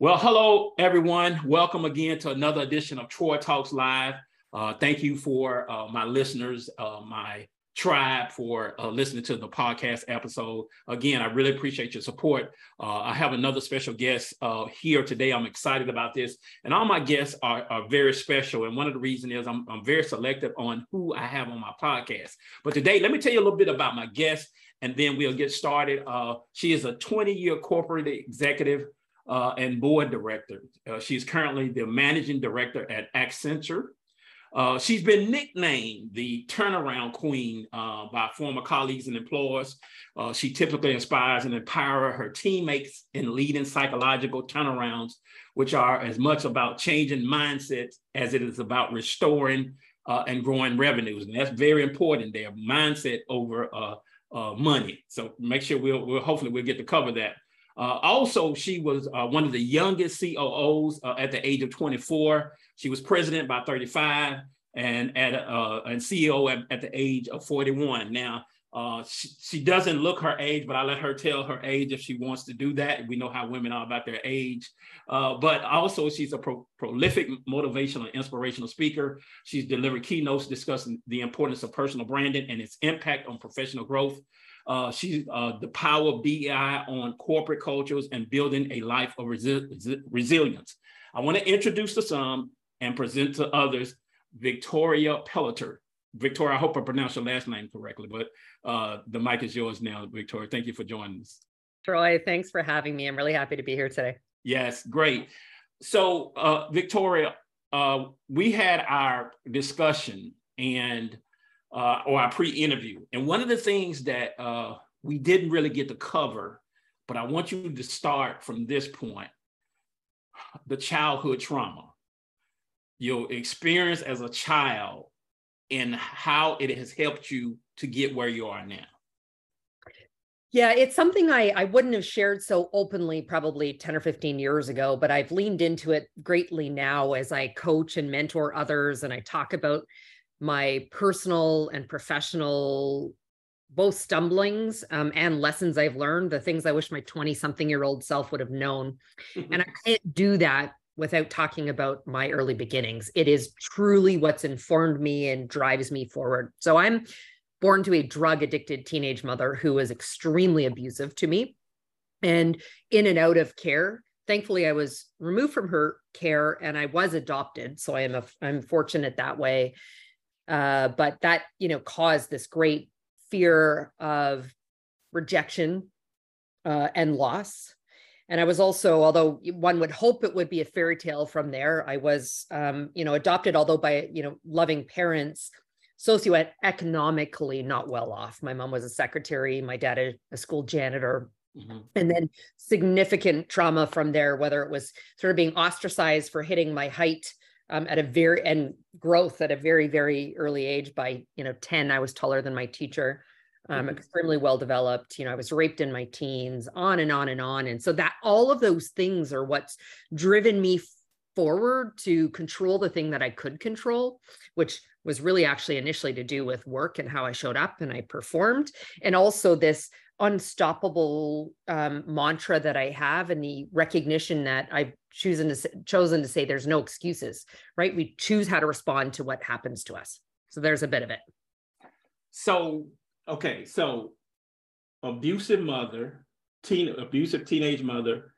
Well, hello, everyone. Welcome again to another edition of Troy Talks Live. Uh, thank you for uh, my listeners, uh, my tribe, for uh, listening to the podcast episode. Again, I really appreciate your support. Uh, I have another special guest uh, here today. I'm excited about this. And all my guests are, are very special. And one of the reasons is I'm, I'm very selective on who I have on my podcast. But today, let me tell you a little bit about my guest, and then we'll get started. she is a 20 year corporate executive uh, and board director. Uh, she's currently the managing director at Accenture. Uh, she's been nicknamed the turnaround queen uh, by former colleagues and employers. Uh, she typically inspires and empowers her teammates in leading psychological turnarounds, which are as much about changing mindsets as it is about restoring uh, and growing revenues. And that's very important there, mindset over money. So make sure we'll, we'll hopefully we'll get to cover that. Uh, also, she was uh, one of the youngest COOs uh, at the age of 24. She was president by 35 and at uh, and CEO at, at, the age of 41. Now, uh, she, she, doesn't look her age, but I let her tell her age if she wants to do that. We know how women are about their age. Uh, but also, she's a pro- prolific motivational and inspirational speaker. She's delivered keynotes discussing the importance of personal branding and its impact on professional growth. Uh, she's uh, the power of DEI on corporate cultures and building a life of resi- resilience. I want to introduce to some and present to others Victoria Pelletier. Victoria, I hope I pronounced your last name correctly, but uh, the mic is yours now, Victoria. Thank you for joining us. Troy, thanks for having me. I'm really happy to be here today. Yes, great. So, uh, Victoria, uh, we had our discussion, and uh, or our pre-interview. And one of the things that uh, we didn't really get to cover, but I want you to start from this point: the childhood trauma, your experience as a child, and how it has helped you to get where you are now. Yeah, it's something I, I wouldn't have shared so openly probably 10 or 15 years ago, but I've leaned into it greatly now as I coach and mentor others and I talk about my personal and professional both stumblings um, and lessons I've learned, the things I wish my 20 something year old self would have known. Mm-hmm. And I can't do that without talking about my early beginnings. It is truly what's informed me and drives me forward. So I'm born to a drug addicted teenage mother who was extremely abusive to me and in and out of care. Thankfully, I was removed from her care and I was adopted. So I am a, I'm fortunate that way. Uh, but that, you know, caused this great fear of rejection uh, and loss. And I was also, although one would hope it would be a fairy tale from there, I was, um, you know, adopted, although by, you know, loving parents, socioeconomically not well off. My mom was a secretary, my dad a, a school janitor. Mm-hmm. And then significant trauma from there, whether it was sort of being ostracized for hitting my height um, at a very and growth at a very very early age by you know 10 i was taller than my teacher um, mm-hmm. extremely well developed you know i was raped in my teens on and on and on and so that all of those things are what's driven me forward to control the thing that i could control which was really actually initially to do with work and how i showed up and i performed and also this unstoppable um, mantra that I have and the recognition that I've chosen to chosen to say there's no excuses, right? We choose how to respond to what happens to us. So there's a bit of it. So okay, so abusive mother, teen abusive teenage mother,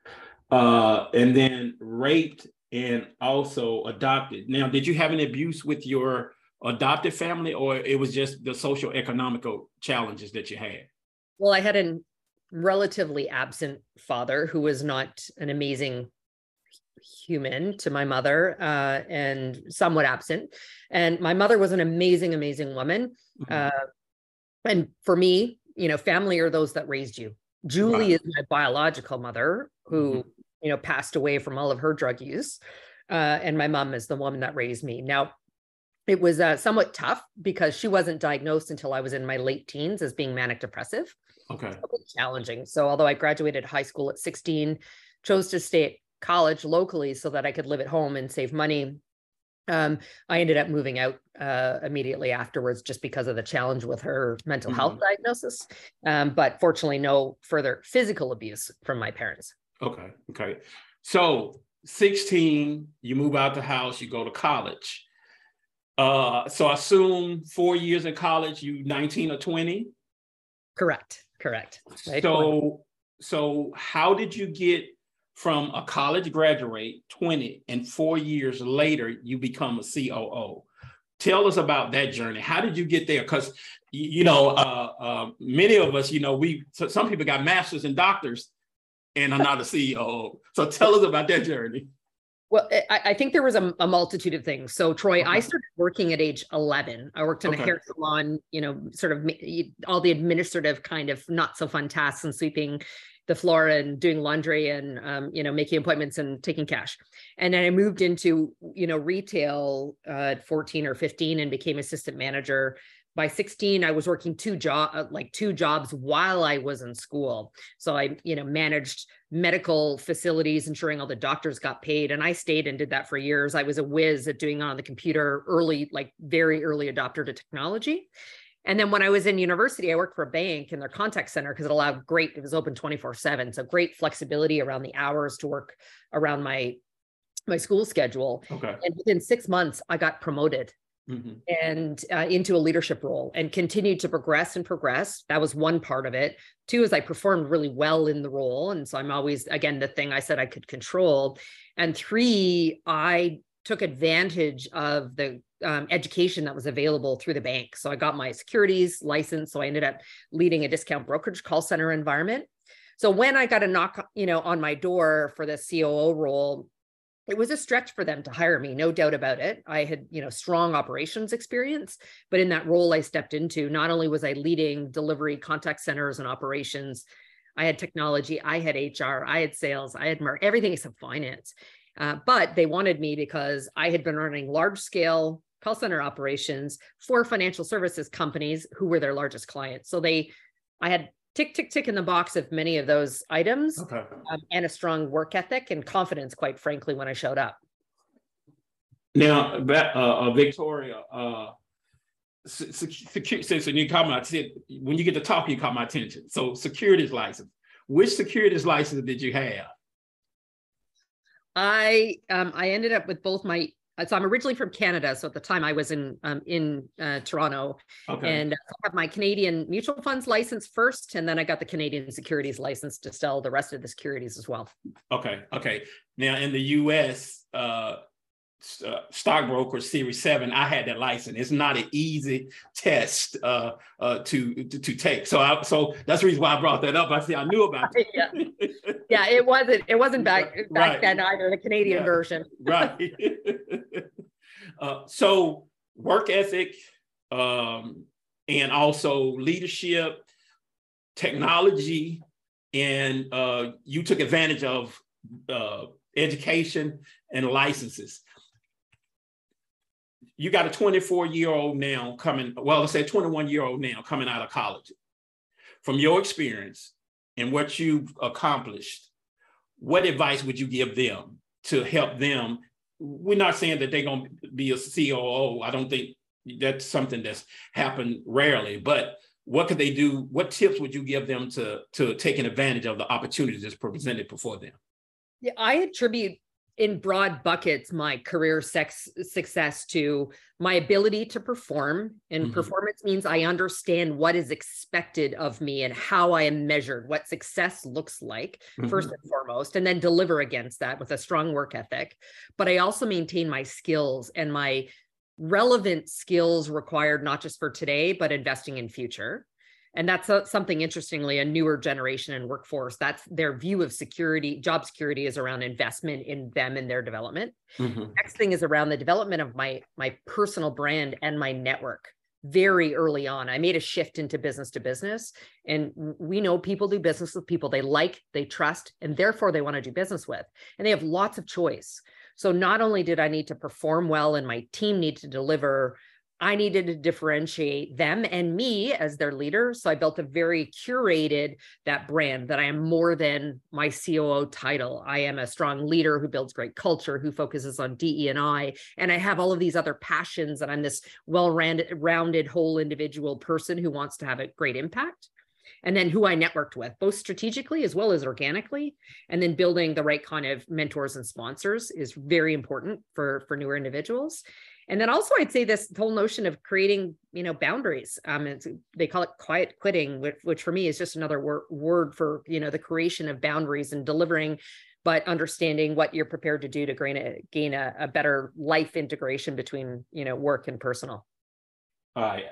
uh, and then raped and also adopted. Now, did you have any abuse with your adopted family, or it was just the social economical challenges that you had? Well, I had a relatively absent father who was not an amazing human to my mother uh, and somewhat absent. And my mother was an amazing, amazing woman. Mm-hmm. Uh, and for me, you know, family are those that raised you. Julie is my biological mother who, mm-hmm. you know, passed away from all of her drug use. Uh, and my mom is the woman that raised me. Now, it was uh, somewhat tough because she wasn't diagnosed until I was in my late teens as being manic depressive. Okay. challenging. So although I graduated high school at 16, chose to stay at college locally so that I could live at home and save money. Um, I ended up moving out uh, immediately afterwards just because of the challenge with her mental mm-hmm. health diagnosis. Um, but fortunately, no further physical abuse from my parents. Okay. Okay. So 16, you move out the house, you go to college. Uh, so I assume four years in college, you 19 or 20? Correct. Correct. Right. So, so how did you get from a college graduate 20 and four years later you become a COO? Tell us about that journey. How did you get there? Because you know, uh, uh, many of us, you know, we so some people got masters and doctors and are not a CEO. So tell us about that journey. Well, I, I think there was a, a, multitude of things. So, Troy, okay. I started working at age 11. I worked in okay. a hair salon, you know, sort of all the administrative kind of not so fun tasks and sweeping the floor and doing laundry and, um, you know, making appointments and taking cash. And then I moved into, you know, retail uh, at 14 or 15 and became assistant manager by 16 i was working two job uh, like two jobs while i was in school. So i you know managed medical facilities ensuring all the doctors got paid and i stayed and did that for years. I was a whiz at doing on the computer early like very early adopter to technology. And then when i was in university i worked for a bank in their contact center because it allowed great it was open 24 7 so great flexibility around the hours to work around my my school schedule. Okay. and within six months i got promoted mm-hmm. and uh, into a leadership role and continued to progress and progress. That was one part of it. Two is I performed really well in the role. And so I'm always, again, the thing I said I could control. And three, I took advantage of the um, education that was available through the bank. So I got my securities license. So I ended up leading a discount brokerage call center environment. So when I got a knock, you know, on my door for the COO role, it was a stretch for them to hire me no doubt about it. I had you know strong operations experience but in that role i stepped into not only was i leading delivery contact centers and operations i had technology i had hr i had sales i had mar- everything except finance. Uh, but they wanted me because i had been running large scale call center operations for financial services companies who were their largest clients. So they i had tick tick tick in the box of many of those items okay. um, and a strong work ethic and confidence quite frankly when i showed up. Now uh, uh, victoria uh, since you caught my when you get to talk you caught my attention. So securities license. Which securities license did you have? I um, i ended up with both my so I'm originally from Canada. So at the time I was in um, in uh, Toronto, okay. and I have my Canadian mutual funds license first, and then I got the Canadian securities license to sell the rest of the securities as well. Okay, okay. Now in the U.S., uh, uh, stockbroker series 7 i had that license. It's not an easy test uh, uh, to, to, to take. So I, so that's the reason why i brought that up. I see i knew about it. Yeah. yeah it wasn't it wasn't back back right. then either the canadian yeah. version. Right. Uh, so work ethic um, and also leadership technology and uh, you took advantage of uh, education and licenses you got a 24 year old now coming, well, let's say 21 year old now coming out of college. From your experience and what you've accomplished, what advice would you give them to help them? We're not saying that they're going to be a COO. I don't think that's something that's happened rarely, but what could they do? What tips would you give them to, to taking advantage of the opportunities that's presented before them? Yeah, I attribute in broad buckets my career sex success to my ability to perform and mm-hmm. performance means i understand what is expected of me and how i am measured what success looks like mm-hmm. first and foremost and then deliver against that with a strong work ethic but i also maintain my skills and my relevant skills required not just for today but investing in future and that's a, something interestingly a newer generation and workforce that's their view of security job security is around investment in them and their development. Mm-hmm. next thing is around the development of my my personal brand and my network very early on. I made a shift into business to business and we know people do business with people they like they trust and therefore they want to do business with and they have lots of choice. So not only did i need to perform well and my team need to deliver I needed to differentiate them and me as their leader. So I built a very curated that brand that I am more than my COO title. I am a strong leader who builds great culture, who focuses on DE and I, and I have all of these other passions. And I'm this well-rounded, rounded, whole individual person who wants to have a great impact. and then who I networked with, both strategically as well as organically. And then building the right kind of mentors and sponsors is very important for, for newer individuals. And then also, I'd say this whole notion of creating, you know, boundaries. Um, they call it quiet quitting, which, which for me is just another wor- word for, you know, the creation of boundaries and delivering but understanding what you're prepared to do to gain a gain a, a, better life integration between you know work and personal all right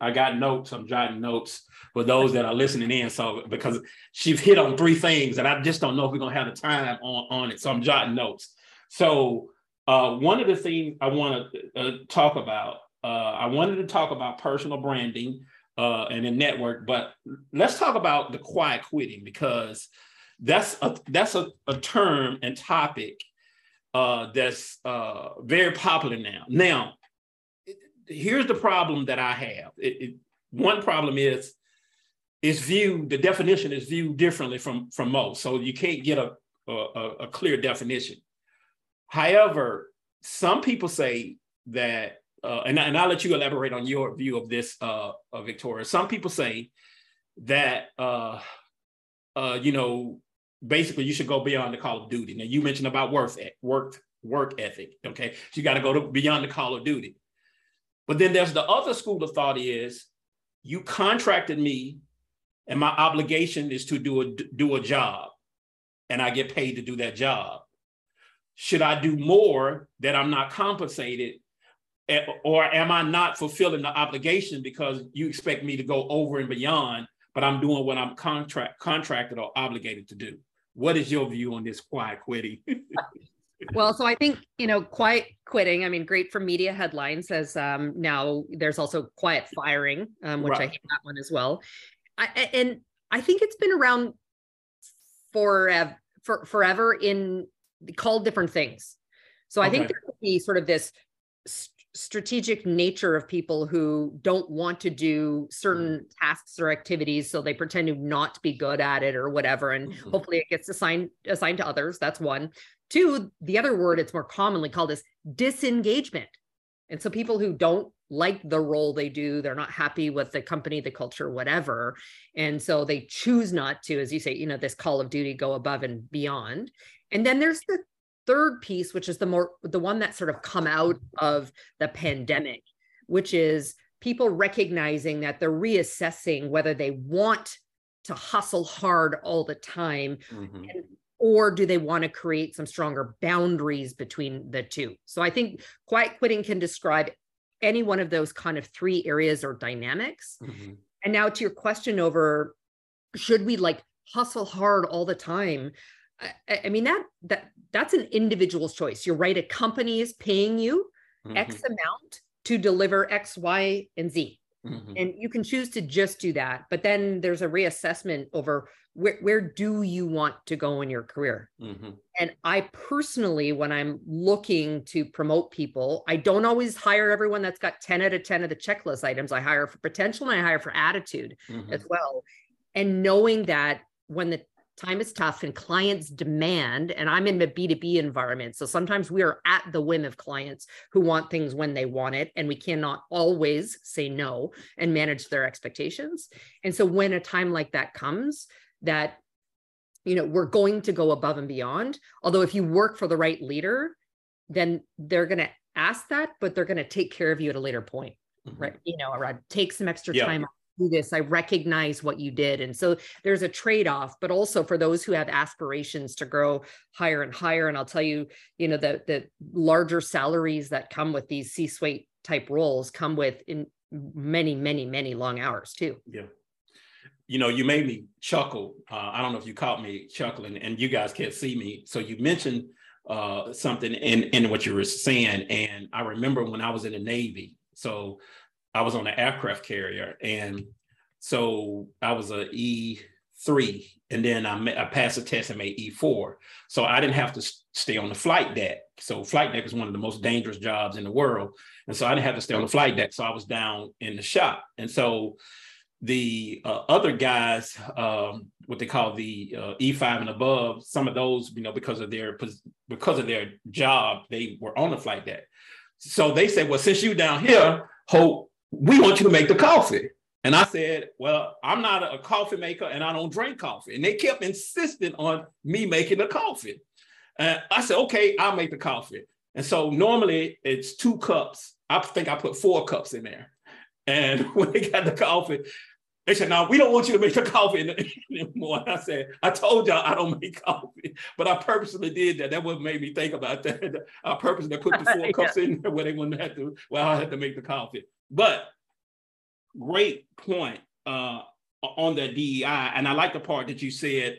I got notes. I'm jotting notes for those that are listening in. So because she's hit on three things, and I just don't know if we're gonna have the time on, on it. So I'm jotting notes. So uh, one of the things I want to uh, talk about, uh, I wanted to talk about personal branding uh, and the network, but let's talk about the quiet quitting because that's a that's a, a term and topic uh, that's very popular now. Now, here's the problem that I have. It, it, one problem is it's viewed the definition is viewed differently from from most, so you can't get a a, a clear definition. However, some people say that, uh, and, and I'll let you elaborate on your view of this, uh, uh, Victoria. Some people say that uh, uh, you know basically you should go beyond the call of duty. Now you mentioned about work work work ethic. Okay, so you got to go beyond the call of duty. But then there's the other school of thought is you contracted me and my obligation is to do a do a job and I get paid to do that job. Should I do more that I'm not compensated or am I not fulfilling the obligation because you expect me to go over and beyond but I'm doing what I'm contract contracted or obligated to do. What is your view on this quiet quitting? well, so I think, you know, quiet quitting, I mean, great for media headlines as um, now there's also quiet firing, um, which right. I hate that one as well. I, and I think it's been around for, for forever in called different things. So I think there could be sort of this strategic nature of people who don't want to do certain mm. tasks or activities so they pretend to not be good at it or whatever and mm-hmm. hopefully it gets assigned assigned to others that's one two the other word it's more commonly called is disengagement and so people who don't like the role they do they're not happy with the company the culture whatever. And so they choose not to as you say you know this call of duty go above and beyond. And then there's the third piece, which is the more the one that sort of come out of the pandemic, which is people recognizing that they're reassessing whether they want to hustle hard all the time mm-hmm. and, or do they want to create some stronger boundaries between the two. So i think quiet quitting can describe any one of those kind of three areas or dynamics mm-hmm. and now to your question over should we like hustle hard all the time I, I mean that that that's an individual's choice. You're right. A company is paying you mm-hmm. X amount to deliver X, Y, and Z. Mm-hmm. And you can choose to just do that. But then there's a reassessment over where, where do you want to go in your career? Mm-hmm. And I personally, when I'm looking to promote people, I don't always hire everyone that's got 10 out of 10 of the checklist items. I hire for potential and I hire for attitude mm-hmm. as well. And knowing that when the time is tough and clients demand and i'm in a b2b environment so sometimes we are at the whim of clients who want things when they want it and we cannot always say no and manage their expectations and so when a time like that comes that you know we're going to go above and beyond although if you work for the right leader then they're going to ask that but they're going to take care of you at a later point mm-hmm. right you know around take some extra yeah. time do this i recognize what you did. And so there's a trade-off but also for those who have aspirations to grow higher and higher and i'll tell you you know the the larger salaries that come with these c-suite type roles come with in many many many long hours too. Yeah. You know you made me chuckle uh, i don't know if you caught me chuckling and you guys can't see me. So you mentioned uh, something in in what you were saying and i remember when i was in the navy. So I was on an aircraft carrier, and so I was a E three, and then I, met, I passed the test and made E four. So I didn't have to stay on the flight deck. So flight deck is one of the most dangerous jobs in the world, and so I didn't have to stay on the flight deck. So I was down in the shop, and so the uh, other guys, um, what they call the uh, E5 and above, some of those, you know, because of their because of their job, they were on the flight deck. So they said, "Well, since you down here, Hope, we want you to make the coffee. And I said, Well, I'm not a coffee maker and I don't drink coffee. And they kept insisting on me making the coffee. And I said, Okay, I'll make the coffee. And so normally it's two cups. I think I put four cups in there. And when they got the coffee, they said, "No, we don't want you to make the coffee anymore." And I said, "I told y'all I don't make coffee, but I purposely did that. That what made me think about that. I purposely put the four cups in there where they wouldn't have to. Well, I had to make the coffee. But great point uh, on the DEI, and I like the part that you said.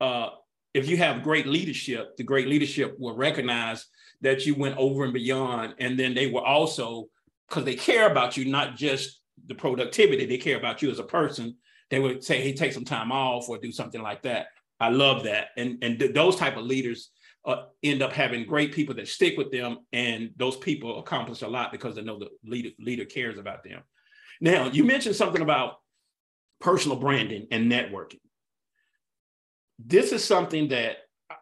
Uh, if you have great leadership, the great leadership will recognize that you went over and beyond, and then they will also, because they care about you, not just the productivity, they care about you as a person. They would say, "Hey, take some time off or do something like that." I love that, and and th- those type of leaders uh, end up having great people that stick with them, and those people accomplish a lot because they know the leader leader cares about them. Now, you mentioned something about personal branding and networking. This is something that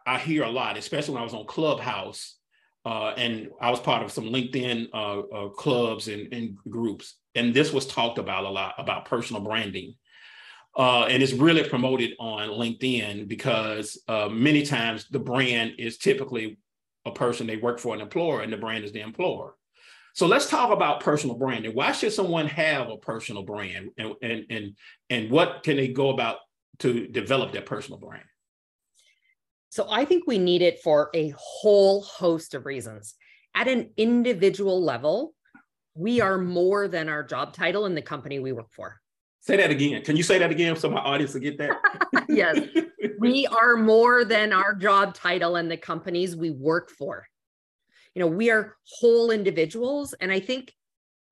I hear a lot, especially when I was on Clubhouse uh, and I was part of some LinkedIn uh, uh, clubs and, and, groups. And this was talked about a lot about personal branding. Uh, and it's really promoted on LinkedIn because uh, many times the brand is typically a person they work for an employer and the brand is the employer. So let's talk about personal branding. Why should someone have a personal brand and, and, and, and what can they go about to develop their personal brand? So I think we need it for a whole host of reasons. At an individual level, we are more than our job title and the company we work for. Say that again. Can you say that again so my audience will get that? yes. we are more than our job title and the companies we work for. You know, we are whole individuals. And I think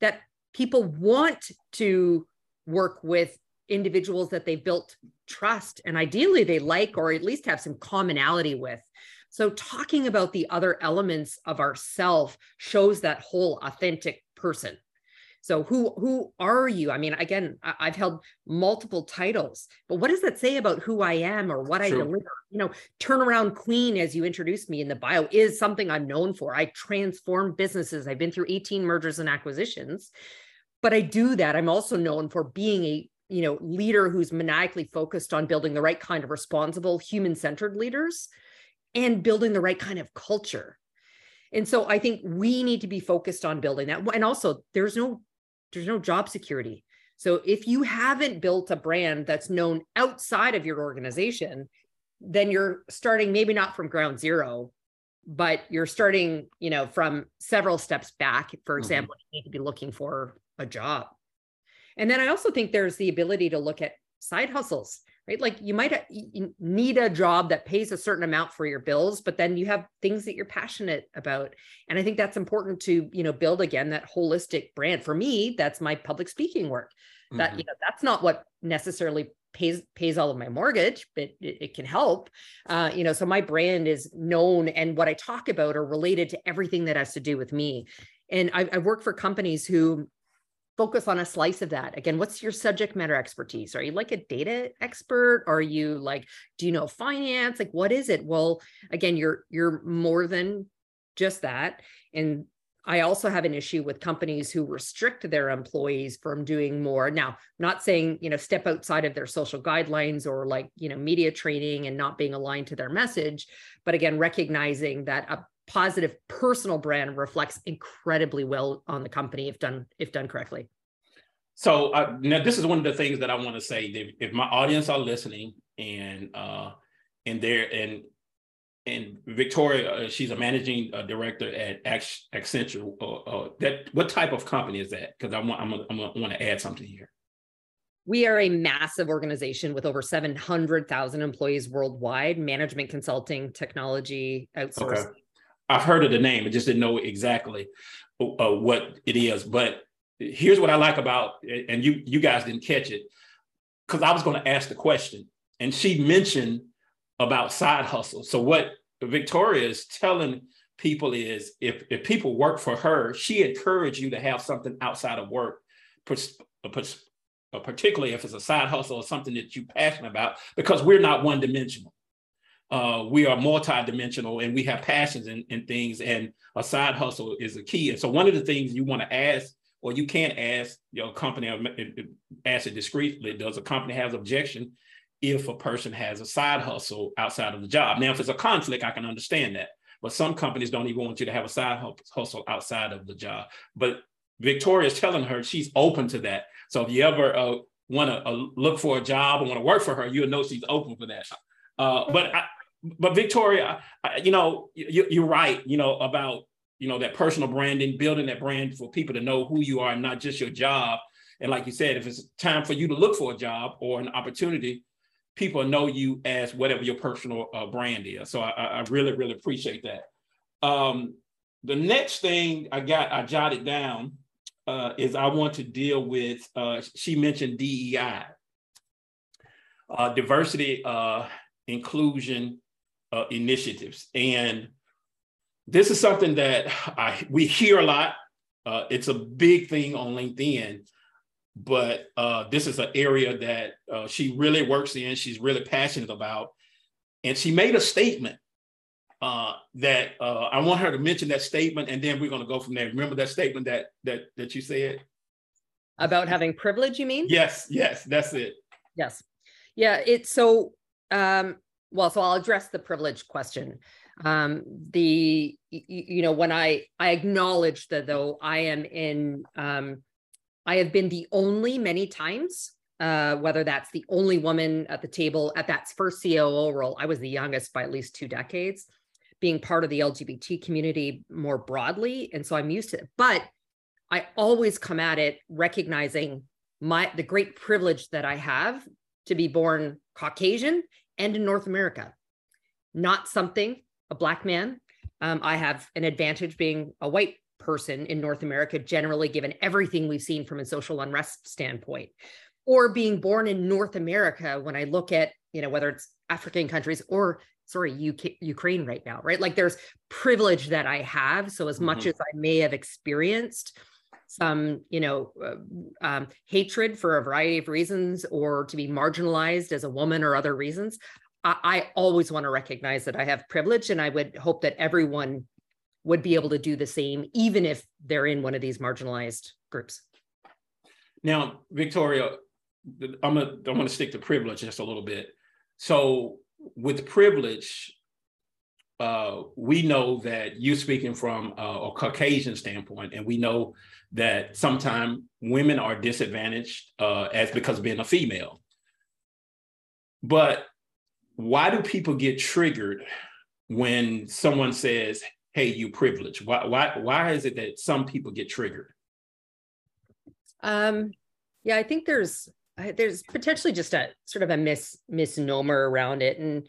that people want to work with individuals that they built trust and ideally they like or at least have some commonality with so talking about the other elements of ourself shows that whole authentic person so who who are you? I mean again i've held multiple titles but what does that say about who i am or what i deliver? You know turnaround queen as you introduced me in the bio is something i'm known for. I transform businesses. I've been through 18 mergers and acquisitions but i do that. I'm also known for being a you know leader who's maniacally focused on building the right kind of responsible human centered leaders and building the right kind of culture. And so i think we need to be focused on building that. And also there's no there's no job security so if you haven't built a brand that's known outside of your organization then you're starting maybe not from ground zero but you're starting you know from several steps back for mm-hmm. example mm-hmm. you need to be looking for a job and then I also think there's the ability to look at side hustles, right? Like you might need a job that pays a certain amount for your bills, but then you have things that you're passionate about. And I think that's important to, you know, build again that holistic brand. For me, that's my public speaking work. That, mm-hmm. you know, that's not what necessarily pays pays all of my mortgage but it, it can help uh, you know so my brand is known and what i talk about are related to everything that has to do with me and I've, I've worked for companies who focus on a slice of that? Again what's your subject matter expertise? Are you like a data expert? Are you like do you know finance? Like what is it? Well again you're you're more than just that and I also have an issue with companies who restrict their employees from doing more. Now, not saying, you know, step outside of their social guidelines or like, you know, media training and not being aligned to their message, but again, recognizing that a positive personal brand reflects incredibly well on the company if done if done correctly. So uh, now this is one of the things that I want to say. If, if my audience are listening and uh, and they're and and Victoria, uh, she's a managing uh, director at Accenture. Uh, uh, that what type of company is that? Because I want I'm, I'm, want to add something here. We are a massive organization with over 700,000 employees worldwide, management consulting, technology, outsourcing. Okay. I've heard of the name, I just didn't know exactly uh, what it is. But here's what I like about, and you you guys didn't catch it, because I was going to ask the question, and she mentioned about side hustle. So what Victoria is telling people is, if if people work for her, she encouraged you to have something outside of work, particularly if it's a side hustle or something that you're passionate about, because we're not one dimensional uh, we are multidimensional and we have passions and, and things, and a side hustle is a key. And so, one of the things you want to ask or you can't ask your company, ask it discreetly, does a company have objection if a person has a side hustle outside of the job? Now, if it's a conflict, I can understand that. But some companies don't even want you to have a side hustle outside of the job. But Victoria's telling her she's open to that. So if you ever uh, want to uh, look for a job or want to work for her, you'll know she's open for that. Uh, but I, but Victoria, you know, you, are right. You know about you know that personal branding, building that brand for people to know who you are, and not just your job. And like you said, if it's time for you to look for a job or an opportunity, people know you as whatever your personal uh, brand is. So I, I, really, really appreciate that. Um, the next thing I got, I jotted down, uh, is I want to deal with. Uh, she mentioned DEI, uh, diversity, uh, inclusion uh, initiatives, and this is something that I we hear a lot. Uh, it's a big thing on LinkedIn, but uh, this is an area that uh, she really works in. She's really passionate about, and she made a statement uh, that uh, I want her to mention that statement, and then we're going to go from there. Remember that statement that that that you said about having privilege. You mean? Yes, yes, that's it. Yes, yeah. It's so. Um, well, so I'll address the privilege question. Um, the you, you know when I I acknowledge that though I am in um, I have been the only many times, uh, whether that's the only woman at the table at that first COO role. I was the youngest by at least two decades, being part of the LGBT community more broadly. And so I'm used to it. But I always come at it recognizing my the great privilege that I have to be born Caucasian and in North America. Not something, a black man. Um, I have an advantage being a white person in North America, generally, given everything we've seen from a social unrest standpoint, or being born in North America. When I look at, you know, whether it's African countries or sorry, UK, Ukraine right now, right? Like there's privilege that I have. So as mm-hmm. much as I may have experienced some, you know, uh, um, hatred for a variety of reasons, or to be marginalized as a woman or other reasons, I, I always want to recognize that I have privilege, and I would hope that everyone would be able to do the same, even if they're in one of these marginalized groups. Now, Victoria, I'm gonna I'm gonna stick to privilege just a little bit. So, with privilege, uh, we know that you're speaking from a, Caucasian standpoint, and we know that sometimes women are disadvantaged uh, as because of being a female. But why do people get triggered when someone says, hey, you privileged? Why, why, why is it that some people get triggered? Um, yeah, I think there's there's potentially just a sort of a mis misnomer around it, and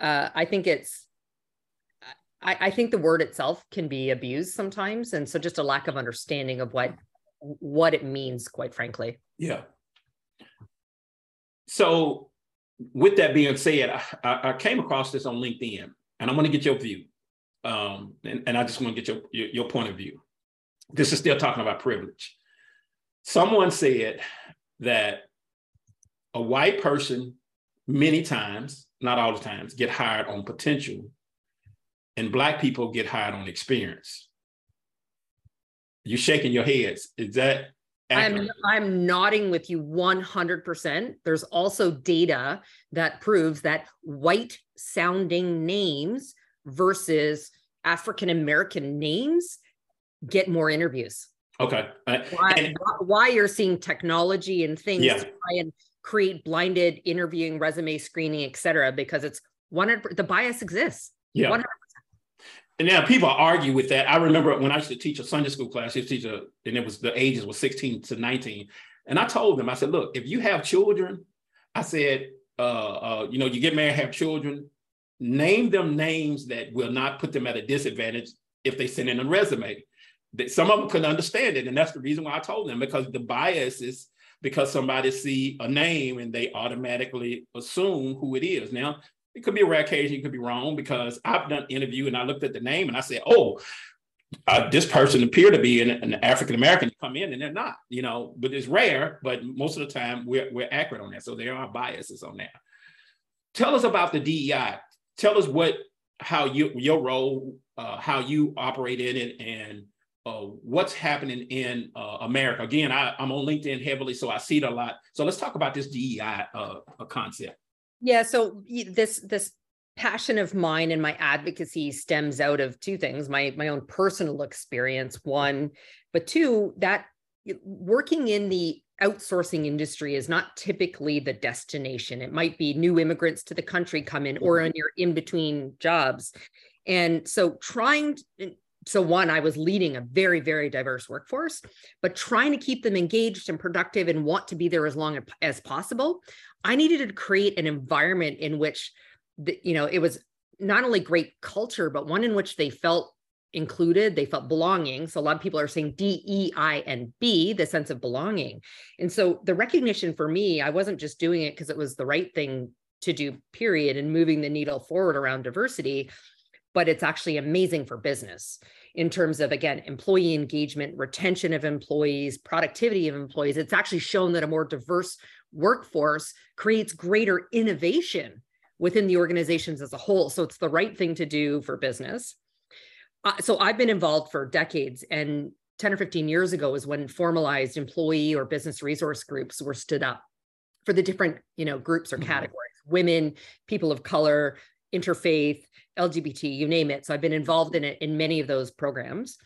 uh, I think it's I, I think the word itself can be abused sometimes, and so just a lack of understanding of what what it means, quite frankly. Yeah. So, with that being said, I, I came across this on LinkedIn, and I want to get your view um, and, and I just want to get your, your, your point of view. This is still talking about privilege. Someone said that a white person, many times, not all the times, get hired on potential, and black people get hired on experience. You're shaking your heads. Is that I'm, I'm nodding with you 100%. There's also data that proves that white sounding names versus African American names get more interviews. Okay. Uh, why, and, why, you're seeing technology and things yeah. try and create blinded interviewing, resume screening, et cetera, because it's one the bias exists. Yeah. 100%. Now people argue with that. I remember when I used to teach a Sunday school class, I used to teach a, and it was the ages was 16 to 19. And I told them, I said, look, if you have children, I said, uh, uh, you know, you get married, have children, name them names that will not put them at a disadvantage if they send in a resume. That some of them couldn't understand it, and that's the reason why I told them because the bias is because somebody see a name and they automatically assume who it is. Now it could be a rare occasion, it could be wrong because I've done interview and I looked at the name and I said, oh. Uh, this person appear to be an, an African American come in and they're not, you know, but it's rare. But most of the time we're, we're accurate on that. So there are biases on that. Tell us about the DEI tell us what how you your role uh, how you operate in it and uh, what's happening in uh, America. Again, I, am on LinkedIn heavily, so I see it a lot. So let's talk about this DEI uh, concept. Yeah. So this this passion of mine and my advocacy stems out of two things: my my own personal experience, one, but two that working in the outsourcing industry is not typically the destination. It might be new immigrants to the country come in, or mm-hmm. in your in between jobs. And so trying so one i was leading a very very diverse workforce but trying to keep them engaged and productive and want to be there as long as possible i needed to create an environment in which the, you know it was not only great culture but one in which they felt included they felt belonging. So a lot of people are saying d e i and b the sense of belonging. And so the recognition for me i wasn't just doing it because it was the right thing to do period and moving the needle forward around diversity but it's actually amazing for business in terms of again employee engagement retention of employees productivity of employees. It's actually shown that a more diverse workforce creates greater innovation within the organizations as a whole. So it's the right thing to do for business. Uh, so i've been involved for decades and 10 or 15 years ago is when formalized employee or business resource groups were stood up for the different you know groups or mm-hmm. categories. Women people of color interfaith, LGBT, you name it. So I've been involved in it in many of those programs.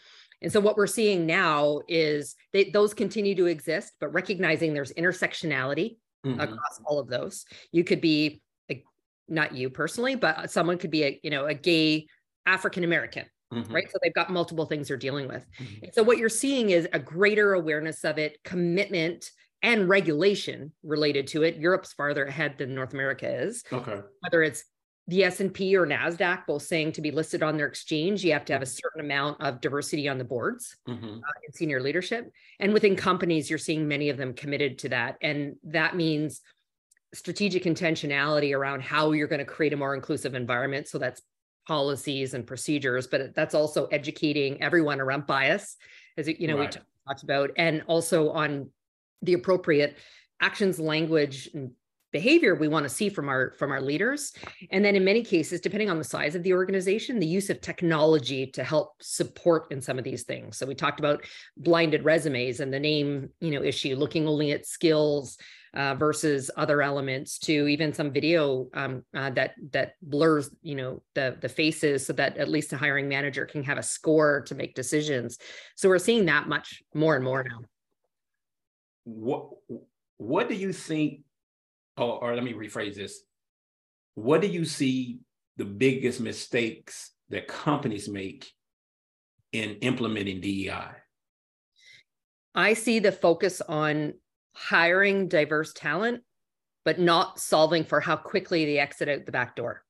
And so what we're seeing now is that those continue to exist, but recognizing there's intersectionality mm-hmm. across all of those. You could be a, not you personally, but someone could be a, you know, a gay African American. Mm-hmm. Right. So they've got multiple things they're dealing with. Mm-hmm. So what you're seeing is a greater awareness of it, commitment, and regulation related to it. Europe's farther ahead than North America is. Okay. Whether it's the S&P or NASDAQ both saying to be listed on their exchange, you have to have a certain amount of diversity on the boards mm-hmm. uh, in senior leadership. And within companies, you're seeing many of them committed to that. And that means strategic intentionality around how you're going to create a more inclusive environment. So that's policies and procedures, but that's also educating everyone around bias, as you know, right. we talked about, and also on the appropriate actions, language, and behavior we want to see from our from our leaders. And then in many cases depending on the size of the organization the use of technology to help support in some of these things. So we talked about blinded resumes and the name you know issue looking only at skills uh, versus other elements to even some video um, uh, that that blurs you know the the faces so that at least a hiring manager can have a score to make decisions. So we're seeing that much more and more now. What what do you think or, or let me rephrase this. What do you see the biggest mistakes that companies make in implementing DEI? I see the focus on hiring diverse talent, but not solving for how quickly they exit out the back door.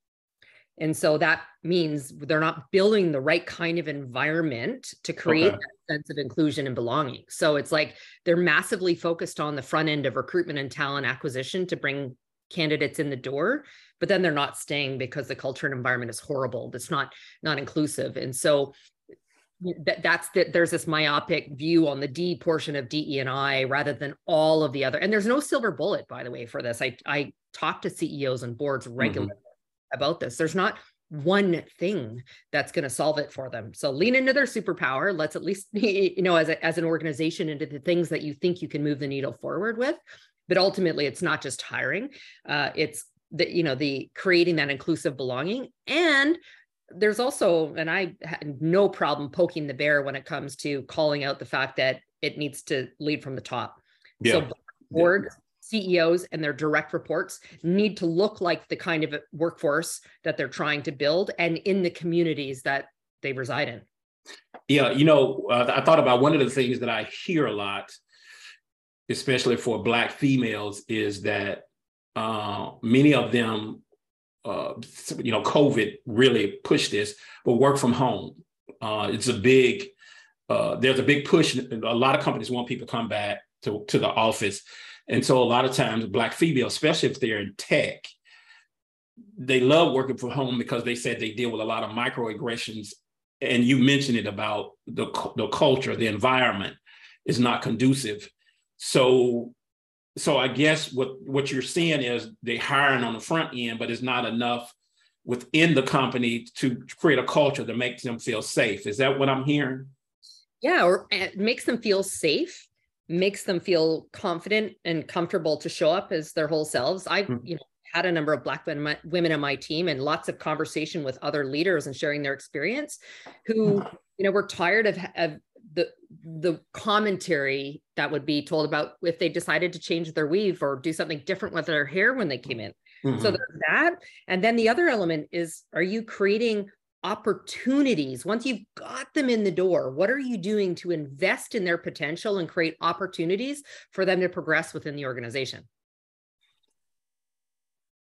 And so that means they're not building the right kind of environment to create okay. that sense of inclusion and belonging. So it's like they're massively focused on the front end of recruitment and talent acquisition to bring candidates in the door, but then they're not staying because the culture and environment is horrible. That's not not inclusive. And so that that's that there's this myopic view on the D portion of DE and I rather than all of the other. And there's no silver bullet, by the way, for this. I I talk to CEOs and boards mm-hmm. regularly. Mm-hmm about this. There's not one thing that's going to solve it for them. So lean into their superpower. Let's at least, you know, as, a, as an organization into the things that you think you can move the needle forward with. But ultimately, it's not just hiring. Uh, it's the, you know, the creating that inclusive belonging. And there's also, and I had no problem poking the bear when it comes to calling out the fact that it needs to lead from the top. Yeah. So board CEOs and their direct reports need to look like the kind of workforce that they're trying to build and in the communities that they reside in. Yeah, you know, uh, I thought about one of the things that I hear a lot, especially for Black females, is that uh, many of them, uh, you know, COVID really pushed this, but work from home. Uh, it's a big, uh, there's a big push. A lot of companies want people to come back to, to the office and so a lot of times black females, especially if they're in tech, they love working from home because they said they deal with a lot of microaggressions. And you mentioned it about the, the culture, the environment is not conducive. So so I guess what what you're seeing is they hiring on the front end, but it's not enough within the company to create a culture that makes them feel safe. Is that what I'm hearing? Yeah, or it makes them feel safe, makes them feel confident and comfortable to show up as their whole selves. I, mm-hmm. you know, had a number of black women, women on my team and lots of conversation with other leaders and sharing their experience who mm-hmm. you know were tired of, of the the commentary that would be told about if they decided to change their weave or do something different with their hair when they came in. Mm-hmm. So there's that. And then the other element is are you creating opportunities once you've got them in the door what are you doing to invest in their potential and create opportunities for them to progress within the organization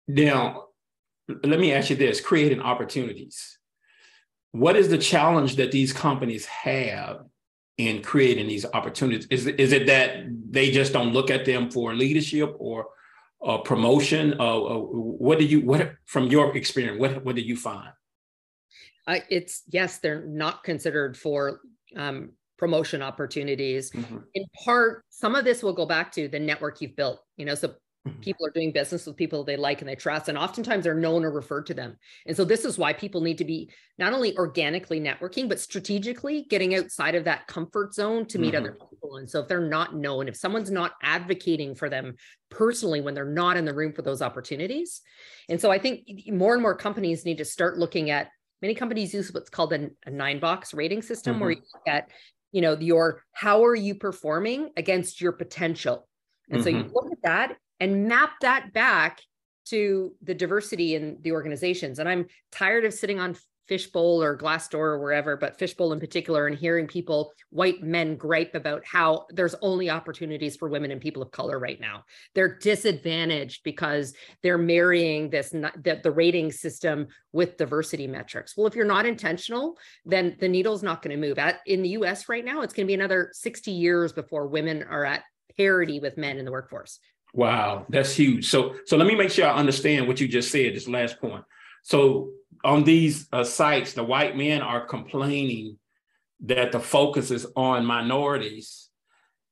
now let me ask you this creating opportunities what is the challenge that these companies have in creating these opportunities? Is, is it that they just don't look at them for leadership or promotion? Uh, uh, what do you what from your experience? What what did you find? Uh, it's yes, they're not considered for um, promotion opportunities. Mm-hmm. In part, some of this will go back to the network you've built. You know, so Mm-hmm. people are doing business with people they like and they trust and oftentimes they're known or referred to them and so this is why people need to be not only organically networking but strategically getting outside of that comfort zone to meet mm-hmm. other people and so if they're not known if someone's not advocating for them personally when they're not in the room for those opportunities and so i think more and more companies need to start looking at many companies use what's called a, a nine box rating system mm-hmm. where you look at you know your how are you performing against your potential and mm-hmm. so you mm-hmm. look at that and map that back to the diversity in the organizations. And I'm tired of sitting on Fishbowl or Glassdoor or wherever, but Fishbowl in particular, and hearing people, white men, gripe about how there's only opportunities for women and people of color right now. They're disadvantaged because they're marrying this the, the rating system with diversity metrics. Well, if you're not intentional, then the needle's not going to move. At in the U.S. right now, it's going to be another 60 years before women are at parity with men in the workforce. Wow, that's huge. So, so let me make sure I understand what you just said. This last point. So, on these uh, sites, the white men are complaining that the focus is on minorities,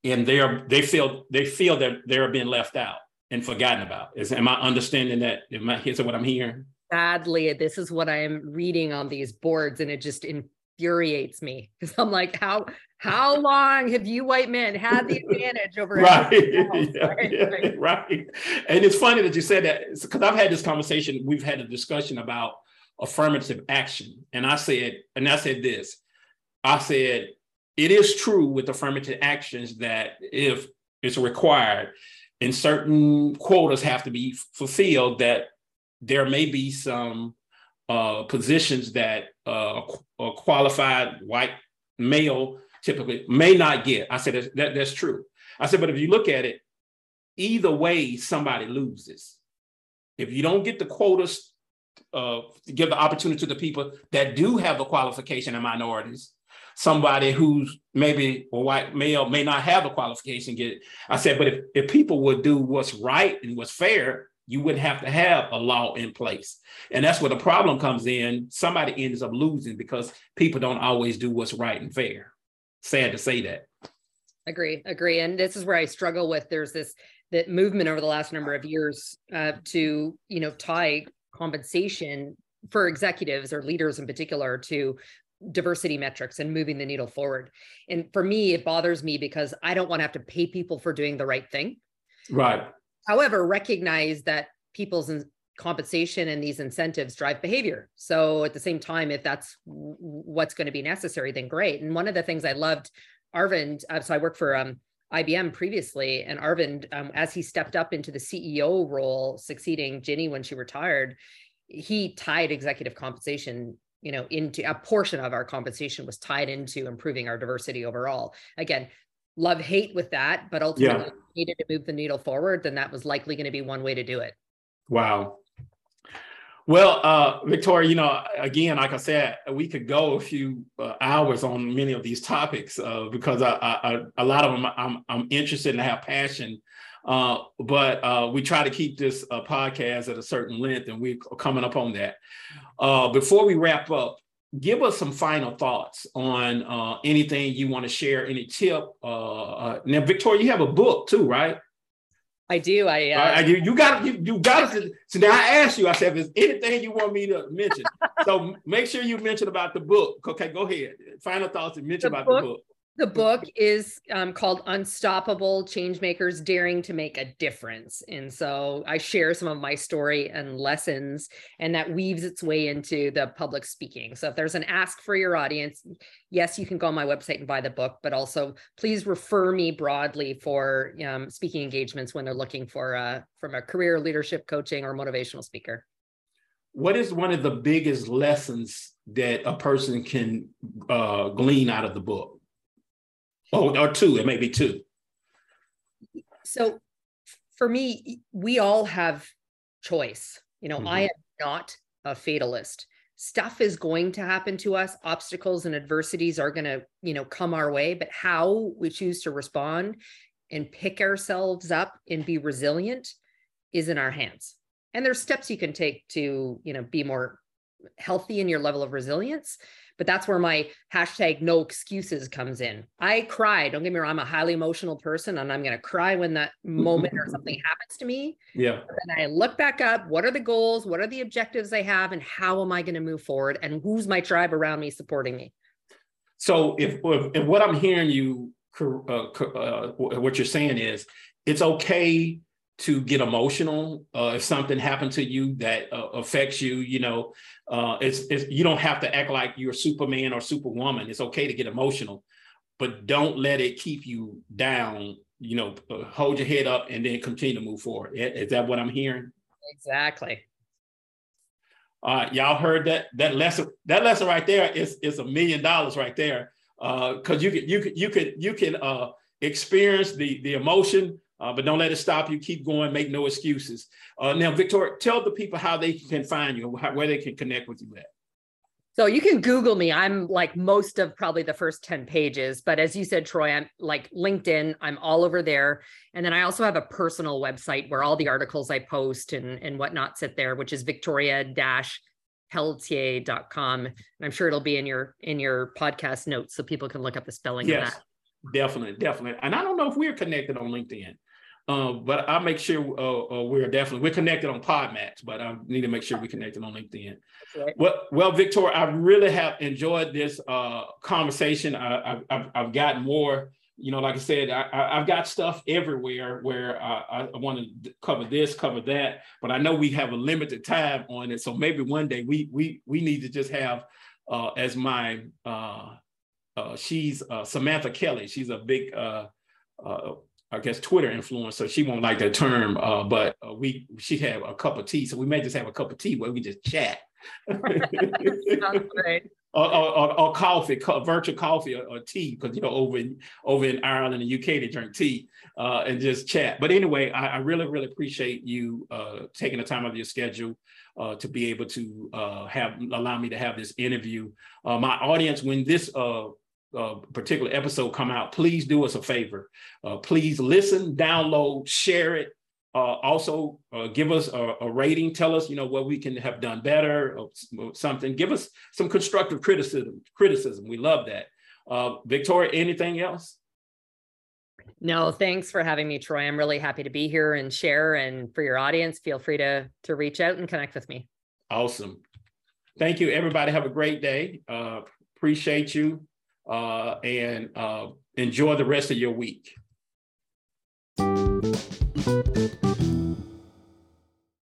and they're they feel they feel that they're being left out and forgotten about. Is am I understanding that? Am I is what I'm hearing? Sadly, this is what I am reading on these boards, and it just infuriates me because I'm like, how how long have you white men had the advantage over right. yeah, right? Yeah, right and it's funny that you said that because i've had this conversation we've had a discussion about affirmative action and i said and i said this i said it is true with affirmative actions that if it's required and certain quotas have to be fulfilled that there may be some uh, positions that uh, a qualified white male typically may not get. I said that, that's true. I said, but if you look at it, either way, somebody loses. If you don't get the quotas, uh, give the opportunity to the people that do have the qualification and minorities, somebody who's maybe a white male may not have a qualification get. I said, but if, if people would do what's right and what's fair, you wouldn't have to have a law in place. And that's where the problem comes in. Somebody ends up losing because people don't always do what's right and fair sad to say that. Agree, agree. And this is where I struggle with there's this that movement over the last number of years uh, to, you know, tie compensation for executives or leaders in particular to diversity metrics and moving the needle forward. And for me, it bothers me because I don't want to have to pay people for doing the right thing. Right. However, recognize that people's compensation and these incentives drive behavior. So at the same time, if that's what's going to be necessary, then great. And one of the things I loved, Arvind, uh, so I work for um, IBM previously, and Arvind, um, as he stepped up into the CEO role, succeeding Ginny when she retired, he tied executive compensation you know into a portion of our compensation was tied into improving our diversity overall. Again love hate with that but ultimately yeah. needed to move the needle forward then that was likely going to be one way to do it. Wow well, uh, Victoria, you know, again, like I said, we could go a few uh, hours on many of these topics uh, because I, I, I, a lot of them I'm, I'm interested and have passion. Uh, but uh, we try to keep this uh, podcast at a certain length, and we're coming up on that. before we wrap up, give us some final thoughts on anything you want to share, any tip. now, Victoria, you have a book too, right? I do. I, uh, you, you got you, you got to. So now I asked you. I said, "Is anything you want me to mention?" so make sure you mention about the book. Okay, go ahead. Final thoughts and mention the about book, the book. The book is um, called Unstoppable Changemakers Daring to Make a Difference. And so I share some of my story and lessons, and that weaves its way into the public speaking. So if there's an ask for your audience, yes, you can go on my website and buy the book, but also please refer me broadly for um, speaking engagements when they're looking for uh, from a career leadership coaching or motivational speaker. What is one of the biggest lessons that a person can uh, glean out of the book? Oh, or two, it may be two. So for me, we all have choice. You know, mm-hmm. I am not a fatalist. Stuff is going to happen to us. Obstacles and adversities are going to, you know, come our way, but how we choose to respond and pick ourselves up and be resilient is in our hands. And there's steps you can take to, you know, be more healthy in your level of resilience but that's where my hashtag no excuses comes in. I cry. Don't get me wrong. I'm a highly emotional person and I'm going to cry when that moment or something happens to me. Yeah. And I look back up. What are the goals? What are the objectives I have? And how am I going to move forward? And who's my tribe around me supporting me? So if, if, if what I'm hearing you, uh, uh, what you're saying is it's okay to get emotional uh, if something happened to you that uh, affects you you know uh, it's, it's you don't have to act like you're superman or superwoman. It's okay to get emotional but don't let it keep you down you know uh, hold your head up and then continue to move forward. Is that what i'm hearing? Exactly. Uh, y'all heard that that lesson that lesson right there is is a million dollars right there. Because uh, you can you can you can you can uh, experience the the emotion uh, but don't let it stop you. Keep going. Make no excuses. Uh, now, Victoria, tell the people how they can find you, how, where they can connect with you at. So you can Google me. I'm like most of probably the first 10 pages. But as you said, Troy, I'm like LinkedIn, I'm all over there. And then I also have a personal website where all the articles I post and, and whatnot sit there, which is victoria pelletier.com. And I'm sure it'll be in your in your podcast notes so people can look up the spelling yes, of that. Definitely, definitely. And I don't know if we're connected on LinkedIn. Um, but I'll make sure uh, uh, we're definitely we're connected on Podmatch, but I need to make sure we're connected on LinkedIn. Right. Well, well, Victoria, I really have enjoyed this uh, conversation. I, have I've gotten more. You know, like I said, I, have got stuff everywhere where I, I want to cover this, cover that, but I know we have a limited time on it. So maybe one day we we we need to just have uh, as my uh, uh, she's Samantha Kelly. She's a big I guess Twitter influencer. She won't like that term, uh, but uh, we she had a cup of tea, so we may just have a cup of tea where we just chat. or, or, or, coffee, virtual coffee or, or tea, because you know over in over in Ireland and the UK they drink tea uh, and just chat. But anyway, I, I really really appreciate you uh, taking the time of your schedule uh, to be able to uh, have allow me to have this interview. Uh, my audience, when this uh, particular episode come out, please do us a favor. Uh, please listen, download, share it. Uh, also, uh, give us a, a, rating. Tell us, you know, what we can have done better or, or something. Give us some constructive criticism. Criticism. We love that. Uh, Victoria, anything else? No, thanks for having me, Troy. I'm really happy to be here and share. And for your audience, feel free to to reach out and connect with me. Awesome. Thank you, everybody. Have a great day. Uh, appreciate you uh, and uh, enjoy the rest of your week.